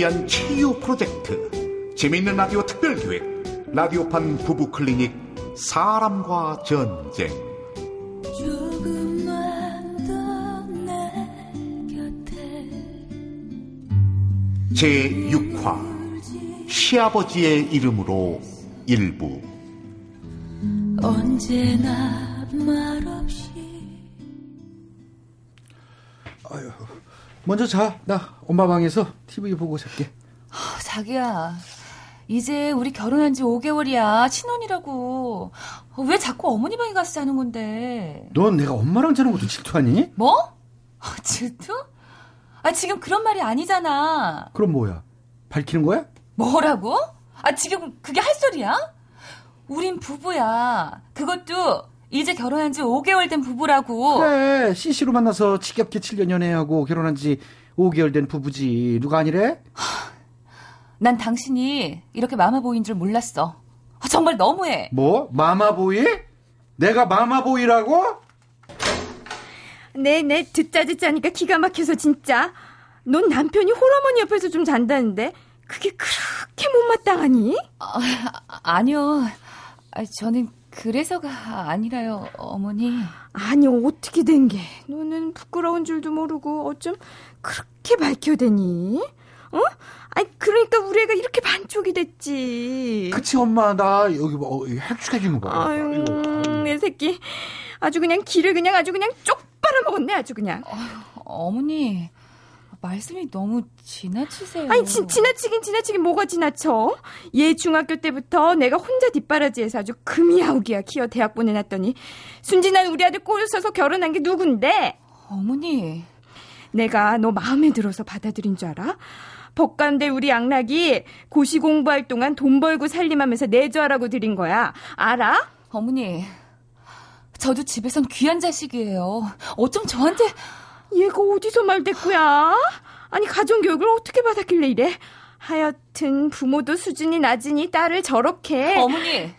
위한 치유 프로젝트 재미있는 라디오 특별기획 라디오판 부부 클리닉 사람과 전쟁. 제6화 시아버지의 이름으로 일부. 언제나 말없이. 아유, 먼저 자. 나 엄마 방에서 TV 보고 잘게. 어, 자기야. 이제 우리 결혼한 지 5개월이야. 신혼이라고. 어, 왜 자꾸 어머니 방에 가서 자는 건데? 넌 내가 엄마랑 자는 것도 질투하니? 뭐? 어, 질투? 아, 지금 그런 말이 아니잖아. 그럼 뭐야? 밝히는 거야? 뭐라고? 아, 지금 그게 할 소리야? 우린 부부야. 그것도 이제 결혼한 지 5개월 된 부부라고. 그래, CC로 만나서 지겹게 7년 연애하고 결혼한 지 5개월 된 부부지. 누가 아니래? 난 당신이 이렇게 마마보이인 줄 몰랐어. 아, 정말 너무해. 뭐? 마마보이? 내가 마마보이라고? 네, 네, 듣자 듣자니까 기가 막혀서 진짜. 넌 남편이 홀어머니 옆에서 좀 잔다는데 그게 그렇게 못마땅하니? 아, 아니요. 아, 저는 그래서가 아니라요, 어머니. 아니, 어떻게 된 게? 너는 부끄러운 줄도 모르고 어쩜 그렇게 밝혀대니? 어? 아니, 그러니까 우리 애가 이렇게 반쪽이 됐지. 그치, 엄마. 나 여기 뭐, 핵죽해진 거 봐. 아유, 내 새끼. 아주 그냥 길을 그냥 아주 그냥 쪽 빨아먹었네, 아주 그냥. 어, 어머니. 말씀이 너무 지나치세요. 아니, 지, 지나치긴 지나치긴 뭐가 지나쳐? 얘 중학교 때부터 내가 혼자 뒷바라지에서 아주 금이 아우기야 키워 대학 보내놨더니 순진한 우리 아들 꼬여서서 결혼한 게 누군데? 어머니. 내가 너 마음에 들어서 받아들인 줄 알아? 법관대 우리 양락이 고시 공부할 동안 돈 벌고 살림하면서 내조하라고 드린 거야. 알아? 어머니, 저도 집에선 귀한 자식이에요. 어쩜 저한테 얘가 어디서 말대꾸야? 아니 가정교육을 어떻게 받았길래 이래? 하여튼 부모도 수준이 낮으니 딸을 저렇게 어머니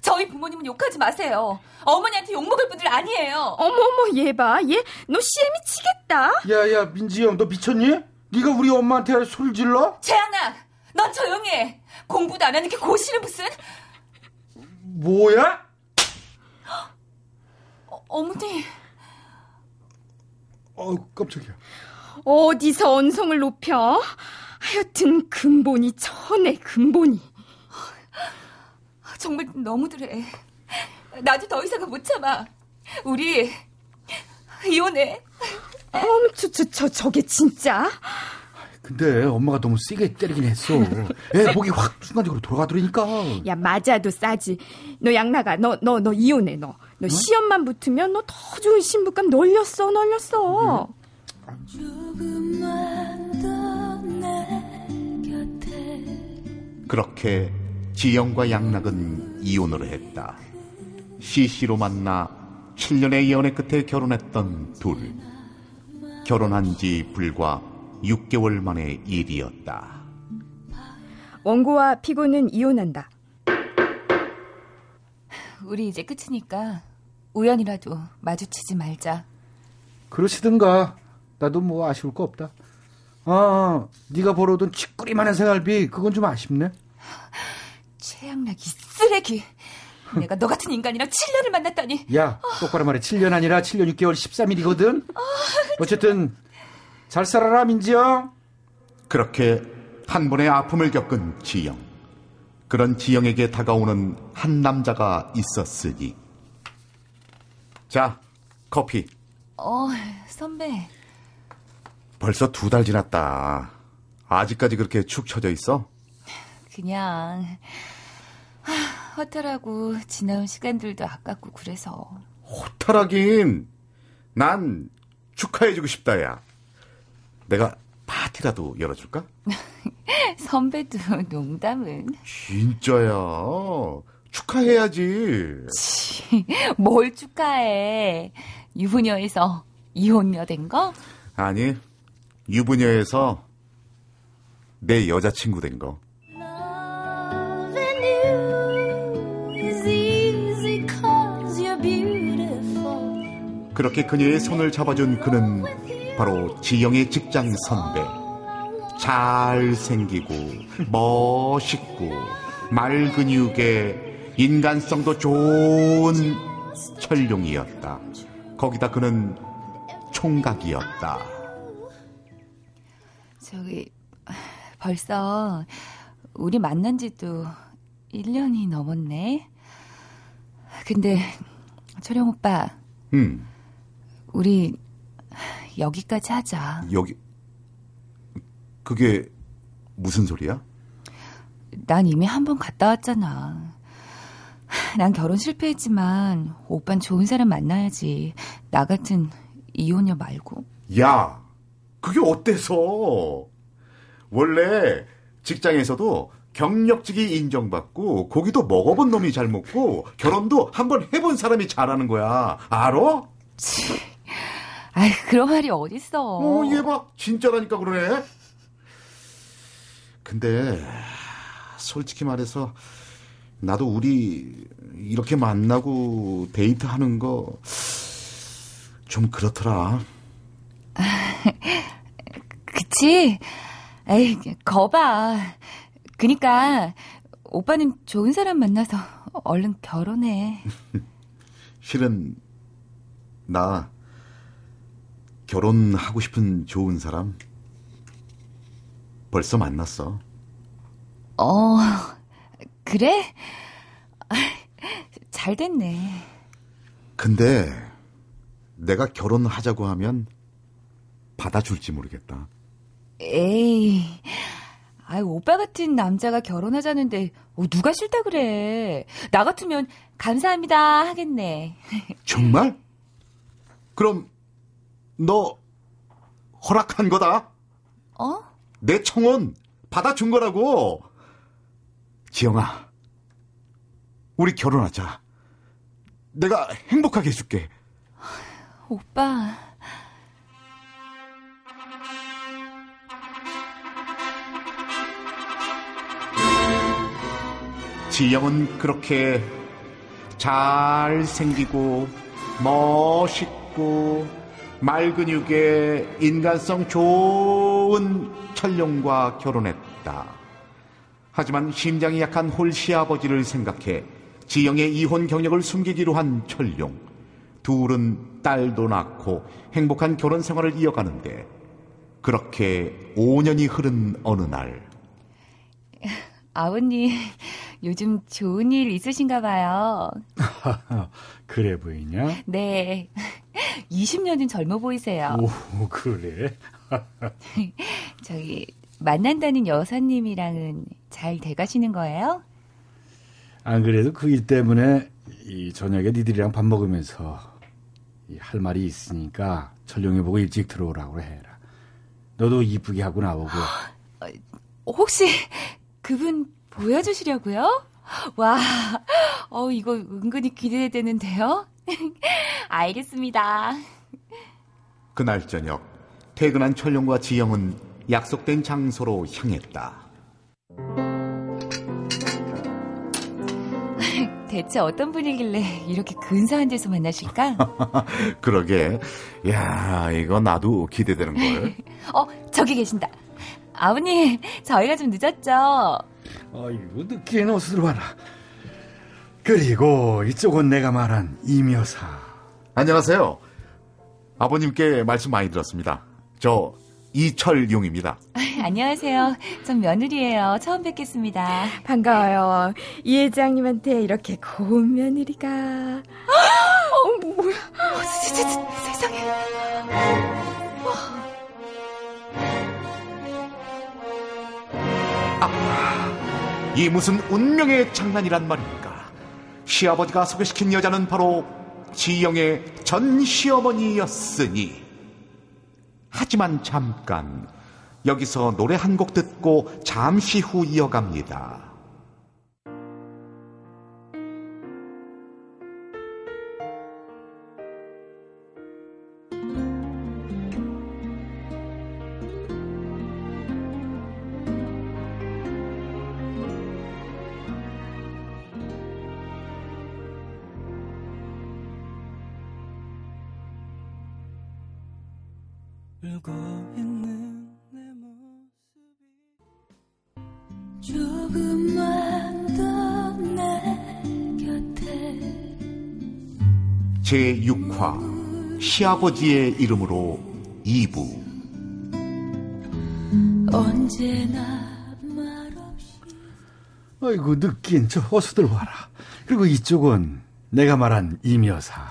저희 부모님은 욕하지 마세요. 어머니한테 욕먹을 분들 아니에요. 어머어머 얘 봐. 얘 너 시에 미치겠다. 야야 민지 형 너 미쳤니? 네가 우리 엄마한테 소리 질러? 재한아 넌 조용히 해. 공부도 안 하는 게 고시는 무슨 뭐야? 어, 어머니 어 깜짝이야. 어디서 언성을 높여? 하여튼 근본이 천의 근본이. 정말 너무들해. 나도 더 이상은 못 참아. 우리 이혼해. 어머, 저, 저, 저, 저게 진짜? 근데 엄마가 너무 세게 때리긴 했어. 애 목이 확 순간적으로 돌아가더라니까. 야, 맞아도 싸지. 너 양나가, 너, 너, 너 이혼해, 너. 너 어? 시험만 붙으면 너 더 좋은 신부감 널렸어, 널렸어. 그렇게 지영과 양락은 이혼을 했다. 시시로 만나 7년의 연애 끝에 결혼했던 둘. 결혼한 지 불과 6개월 만의 일이었다. 원고와 피고는 이혼한다. 우리 이제 끝이니까 우연이라도 마주치지 말자. 그러시든가. 나도 뭐 아쉬울 거 없다. 아, 네가 벌어둔 치꾸리만한 생활비 그건 좀 아쉽네. 최양락이 쓰레기. 내가 너 같은 인간이랑 7년을 만났다니. 야, 똑바로 말해. 7년 아니라 7년 6개월 13일이거든. 어쨌든 잘 살아라 민지영. 그렇게 한 번의 아픔을 겪은 지영. 그런 지영에게 다가오는 한 남자가 있었으니. 자, 커피. 어, 선배. 벌써 두 달 지났다. 아직까지 그렇게 축 처져 있어? 그냥 하, 허탈하고 지나온 시간들도 아깝고 그래서. 허탈하긴. 난 축하해주고 싶다, 야. 내가 파티라도 열어줄까? 선배도 농담은. 진짜야. 축하해야지. 뭘 축하해. 유부녀에서 이혼녀 된 거? 아니, 유부녀에서 내 여자친구 된 거. 그렇게 그녀의 손을 잡아준 그는 바로 지영의 직장 선배 잘생기고 멋있고 말 근육에 인간성도 좋은 철룡이었다. 거기다 그는 총각이었다. 저기 벌써 우리 만난 지도 1년이 넘었네. 근데 철영 오빠, 음, 우리 여기까지 하자. 여기 그게 무슨 소리야? 난 이미 한 번 갔다 왔잖아. 난 결혼 실패했지만 오빤 좋은 사람 만나야지. 나 같은 이혼녀 말고. 야, 그게 어때서? 원래 직장에서도 경력직이 인정받고 고기도 먹어본 놈이 잘 먹고 결혼도 한번 해본 사람이 잘하는 거야. 알아? 아이 그런 말이 어딨어. 어, 얘 봐. 진짜라니까 그러네. 근데 솔직히 말해서 나도 우리 이렇게 만나고 데이트 하는 거 좀 그렇더라. 그치? 에이, 거봐. 그니까, 오빠는 좋은 사람 만나서 얼른 결혼해. 실은 나 결혼하고 싶은 좋은 사람 벌써 만났어. 어, 그래? 잘 됐네. 근데 내가 결혼하자고 하면 받아줄지 모르겠다. 에이, 아이, 오빠 같은 남자가 결혼하자는데, 어, 누가 싫다 그래. 나 같으면, 감사합니다 하겠네. 정말? 그럼 너 허락한 거다? 어? 내 청혼 받아준 거라고. 지영아, 우리 결혼하자. 내가 행복하게 해줄게. 오빠. 지영은 그렇게 잘생기고 멋있고 말 근육에 인간성 좋은 철룡과 결혼했다. 하지만 심장이 약한 홀 시아버지를 생각해 지영의 이혼 경력을 숨기기로 한 철룡. 둘은 딸도 낳고 행복한 결혼 생활을 이어가는데 그렇게 5년이 흐른 어느 날 아버님, 요즘 좋은 일 있으신가 봐요. 그래 보이냐? 네. 20년은 젊어 보이세요. 오, 그래? 저기, 만난다는 여사님이랑은 잘 돼가시는 거예요? 안 그래도 그 일 때문에 이 저녁에 니들이랑 밥 먹으면서 이할 말이 있으니까 철룡이 보고 일찍 들어오라고 해라. 너도 이쁘게 하고 나오고. 혹시 그분 보여주시려고요? 와, 어, 이거 은근히 기대되는데요? 알겠습니다. 그날 저녁 퇴근한 철룡과 지영은 약속된 장소로 향했다. 대체 어떤 분이길래 이렇게 근사한 데서 만나실까? 그러게. 야, 이거 나도 기대되는 걸. 어, 저기 계신다. 아버님, 저희가 좀 늦었죠? 아이고 늦게는 어서 들어와라. 그리고 이쪽은 내가 말한 이묘사. 안녕하세요. 아버님께 말씀 많이 들었습니다. 저 이철용입니다. 안녕하세요. 전 며느리예요. 처음 뵙겠습니다. 반가워요. 이 회장님한테 이렇게 고운 며느리가. 어, 뭐야? 어, 세, 세, 세, 세상에. 이 무슨 운명의 장난이란 말입니까? 시아버지가 소개시킨 여자는 바로 지영의 전 시어머니였으니. 하지만 잠깐 여기서 노래 한 곡 듣고 잠시 후 이어갑니다. 살고 있는 내 모습이 조금만 더 내 곁에 제6화 시아버지의 이름으로 2부 언제나 아이고 느낀 저 호수들 와라 그리고 이쪽은 내가 말한 임 여사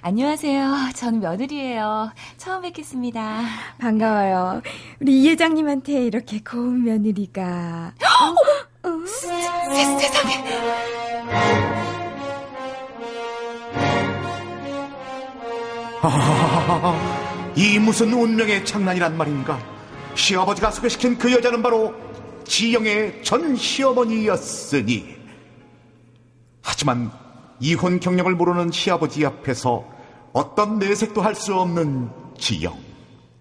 안녕하세요. 저는 며느리예요. 처음 뵙겠습니다. 반가워요. 우리 이 회장님한테 이렇게 고운 며느리가. 세, 세상에. 이 무슨 운명의 장난이란 말인가 시아버지가 소개시킨 그 여자는 바로 지영의 전 시어머니였으니 하지만 이혼 경력을 모르는 시아버지 앞에서 어떤 내색도 할 수 없는 지영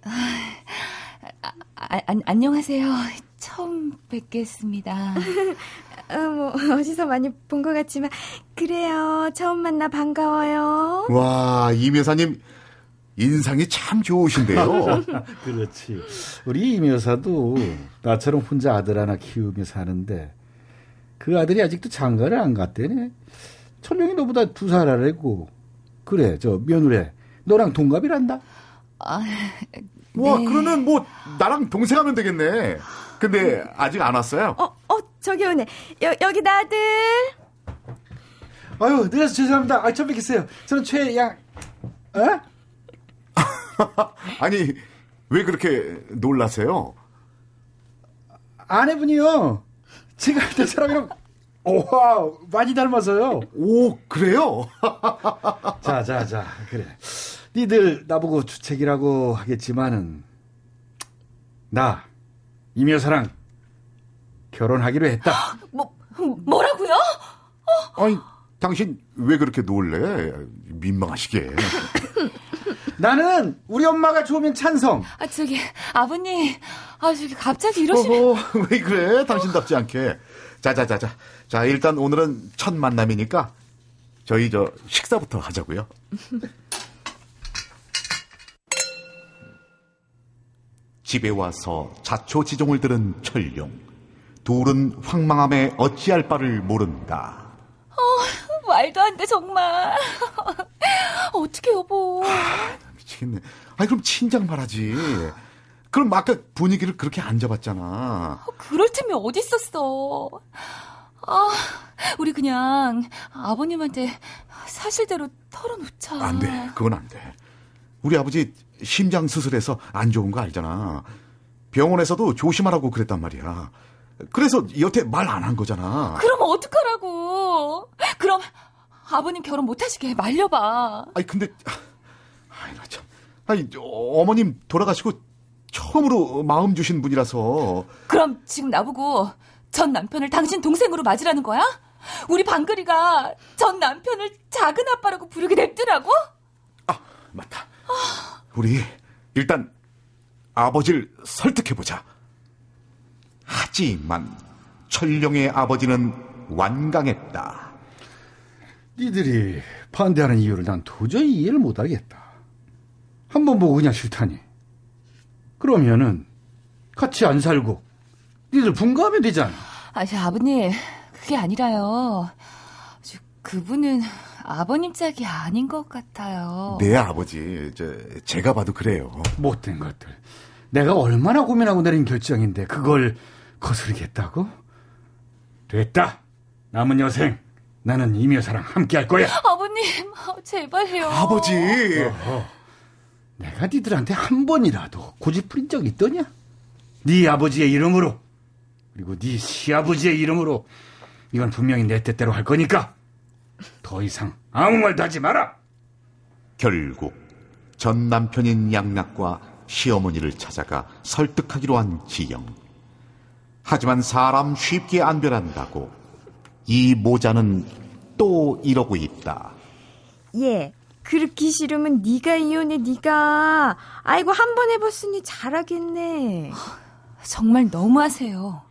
아, 안, 안녕하세요. 처음 뵙겠습니다. 어, 뭐, 어디서 많이 본 것 같지만. 그래요. 처음 만나 반가워요. 와 이묘사님 인상이 참 좋으신데요 그렇지. 우리 임 여사도 나처럼 혼자 아들 하나 키우며 사는데 그 아들이 아직도 장가를 안 갔대네. 천룡이 너보다 두 살 아래고 그래 저 며느리 너랑 동갑이란다. 아, 와 네. 그러면 뭐 나랑 동생 하면 되겠네 근데 아직 안 왔어요 어, 어, 저기 오네. 여, 여기 나들. 아유 늦어서 죄송합니다. 아 처음 뵙겠어요. 저는 최양. 어? 아니 왜 그렇게 놀라세요 아내분이요. 제가 알던 사람이랑 오와 많이 닮아서요. 오 그래요 자, 자, 자, 그래. 니들 나보고 주책이라고 하겠지만은 나 임여사랑 결혼하기로 했다. 뭐, 뭐라고요? 아니 당신 왜 그렇게 놀래 민망하시게 나는 우리 엄마가 좋으면 찬성. 아, 저기, 아버님. 아, 저기, 갑자기 이러시면. 어허, 왜 그래? 당신답지 않게. 자자자자. 자, 일단 오늘은 첫 만남이니까 저희 저 식사부터 하자고요. 집에 와서 자초지종을 들은 철룡. 둘은 황망함에 어찌할 바를 모른다. 말도 안 돼, 정말. 어떻게, 여보. 미치겠네. 아니 그럼 친장 말하지. 그럼 아까 분위기를 그렇게 안 잡았잖아. 그럴 틈이 어디 있었어. 아, 우리 그냥 아버님한테 사실대로 털어놓자. 안 돼. 그건 안 돼. 우리 아버지 심장 수술해서 안 좋은 거 알잖아. 병원에서도 조심하라고 그랬단 말이야. 그래서 여태 말 안 한 거잖아. 그럼 어떡하라고. 그럼 아버님 결혼 못 하시게 말려봐. 아니 근데 아이 나 참. 아니 어머님 돌아가시고 처음으로 마음 주신 분이라서 그럼 지금 나보고 전 남편을 당신 동생으로 맞으라는 거야? 우리 방글이가 전 남편을 작은 아빠라고 부르게 냅두라고? 아 맞다. 우리 일단 아버지를 설득해 보자. 하지만 철룡의 아버지는 완강했다. 니들이 반대하는 이유를 난 도저히 이해를 못하겠다. 한 번 보고 그냥 싫다니. 그러면은 같이 안 살고 니들 분가하면 되잖아. 아, 저 아버님, 그게 아니라요. 저, 그분은 아버님 짝이 아닌 것 같아요. 내 아버지, 저, 제가 봐도 그래요. 못된 것들. 내가 얼마나 고민하고 내린 결정인데 그걸 거스르겠다고? 됐다. 남은 여생 나는 임여사랑 함께 할 거야. 아버님, 아, 제발요. 아버지! 내가 니들한테 한 번이라도 고집 부린 적 있더냐? 네 아버지의 이름으로 그리고 네 시아버지의 이름으로 이건 분명히 내 뜻대로 할 거니까 더 이상 아무 말도 하지 마라. 결국 전 남편인 양락과 시어머니를 찾아가 설득하기로 한 지영. 하지만 사람 쉽게 안 변한다고 이 모자는 또 이러고 있다. 예. 그렇게 싫으면 네가 이혼해 네가. 아이고 한 번 해봤으니 잘하겠네. 정말 너무하세요.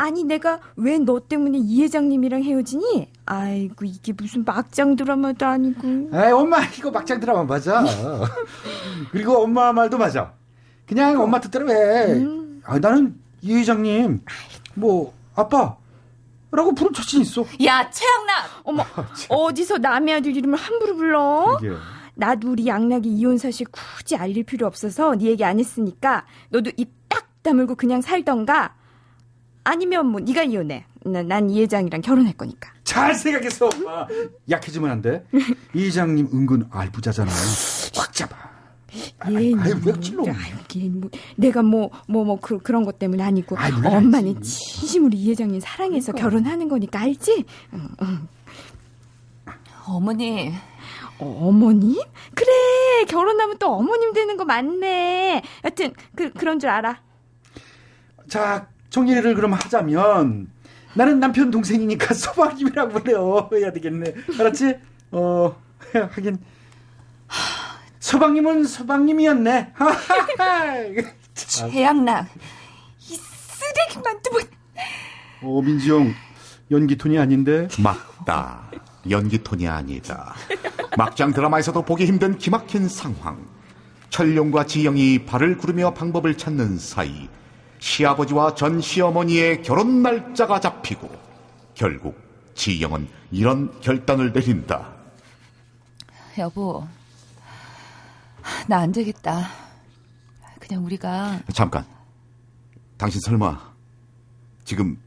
아니 내가 왜 너 때문에 이 회장님이랑 헤어지니? 아이고 이게 무슨 막장 드라마도 아니고. 에이 엄마 이거 막장 드라마 맞아. 그리고 엄마 말도 맞아. 그냥 엄마 뜻대로 해. 아, 나는 이 회장님 뭐 아빠 라고 부른 처신 있어. 야, 최양락! 어머, 어디서 남의 아들 이름을 함부로 불러? 이게. 나도 우리 양락이 이혼 사실 굳이 알릴 필요 없어서 네 얘기 안 했으니까 너도 입 딱 다물고 그냥 살던가 아니면 뭐 네가 이혼해. 난 이 회장이랑 결혼할 거니까. 잘 생각했어. 엄마. 약해지면 안 돼. 이 회장님 은근 알부자잖아. 확 잡아. 얘는 왜 찔러? 아유, 얘는 뭐, 내가 뭐 뭐 뭐 그, 그런 것 때문 아니고 아이, 물론 엄마는 알지. 진심으로 이 회장님 사랑해서 결혼하는 거니까 알지? 응, 응. 어머니, 어 머님? 그래 결혼하면 또 어머님 되는 거 맞네. 여튼 그 그런 줄 알아. 자, 정리를 그럼 하자면 나는 남편 동생이니까 서방님이라고 불러 해야 되겠네. 알았지? 어, 하긴 서방님은 서방님이었네. 최양락. 이 쓰레기 만두분. 어, 민지영 연기 톤이 아닌데. 맞다. 연기 톤이 아니다. 막장 드라마에서도 보기 힘든 기막힌 상황. 철룡과 지영이 발을 구르며 방법을 찾는 사이 시아버지와 전 시어머니의 결혼 날짜가 잡히고 결국 지영은 이런 결단을 내린다. 여보, 나 안 되겠다. 그냥 우리가 잠깐. 당신 설마 지금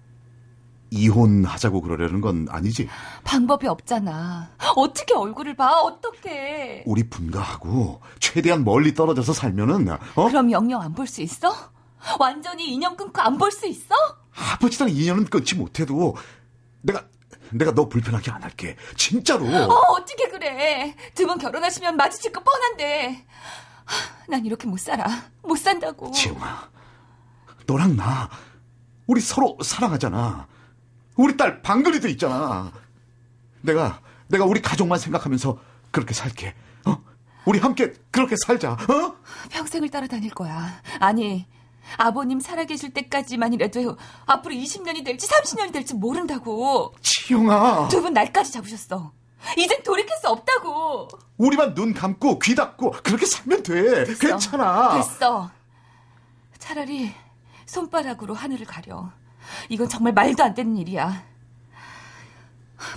이혼하자고 그러려는 건 아니지? 방법이 없잖아. 어떻게 얼굴을 봐? 어떻게? 우리 분가하고 최대한 멀리 떨어져서 살면은 어? 그럼 영영 안 볼 수 있어? 완전히 인연 끊고 안 볼 수 있어? 아버지랑 인연은 끊지 못해도 내가 내가 너 불편하게 안 할게. 진짜로. 어, 어떻게 그래? 두 분 결혼하시면 마주칠 거 뻔한데. 하, 난 이렇게 못 살아. 못 산다고. 지영아, 너랑 나 우리 서로 사랑하잖아. 우리 딸 방글이도 있잖아. 내가 내가 우리 가족만 생각하면서 그렇게 살게. 어? 우리 함께 그렇게 살자. 어? 평생을 따라다닐 거야. 아니, 아버님 살아계실 때까지만이라도 앞으로 20년이 될지 30년이 될지 모른다고. 지영아, 두 분 날까지 잡으셨어. 이젠 돌이킬 수 없다고. 우리만 눈 감고 귀 닫고 그렇게 살면 돼. 됐어. 괜찮아. 됐어. 차라리 손바닥으로 하늘을 가려. 이건 정말 말도 안 되는 일이야.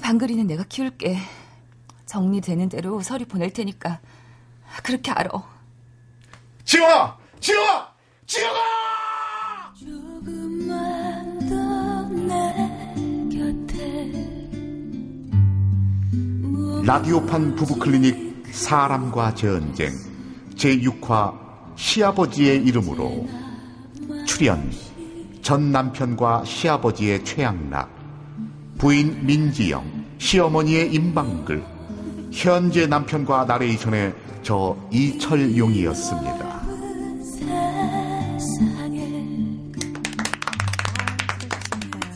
방글이는 내가 키울게. 정리되는 대로 서류 보낼 테니까 그렇게 알아. 지영아, 지영아, 지영아! 라디오판 부부클리닉 사람과 전쟁 제6화 시아버지의 이름으로 출연 전 남편과 시아버지의 최양락 부인 민지영 시어머니의 임방글 현재 남편과 나레이션의 저 이철용이었습니다.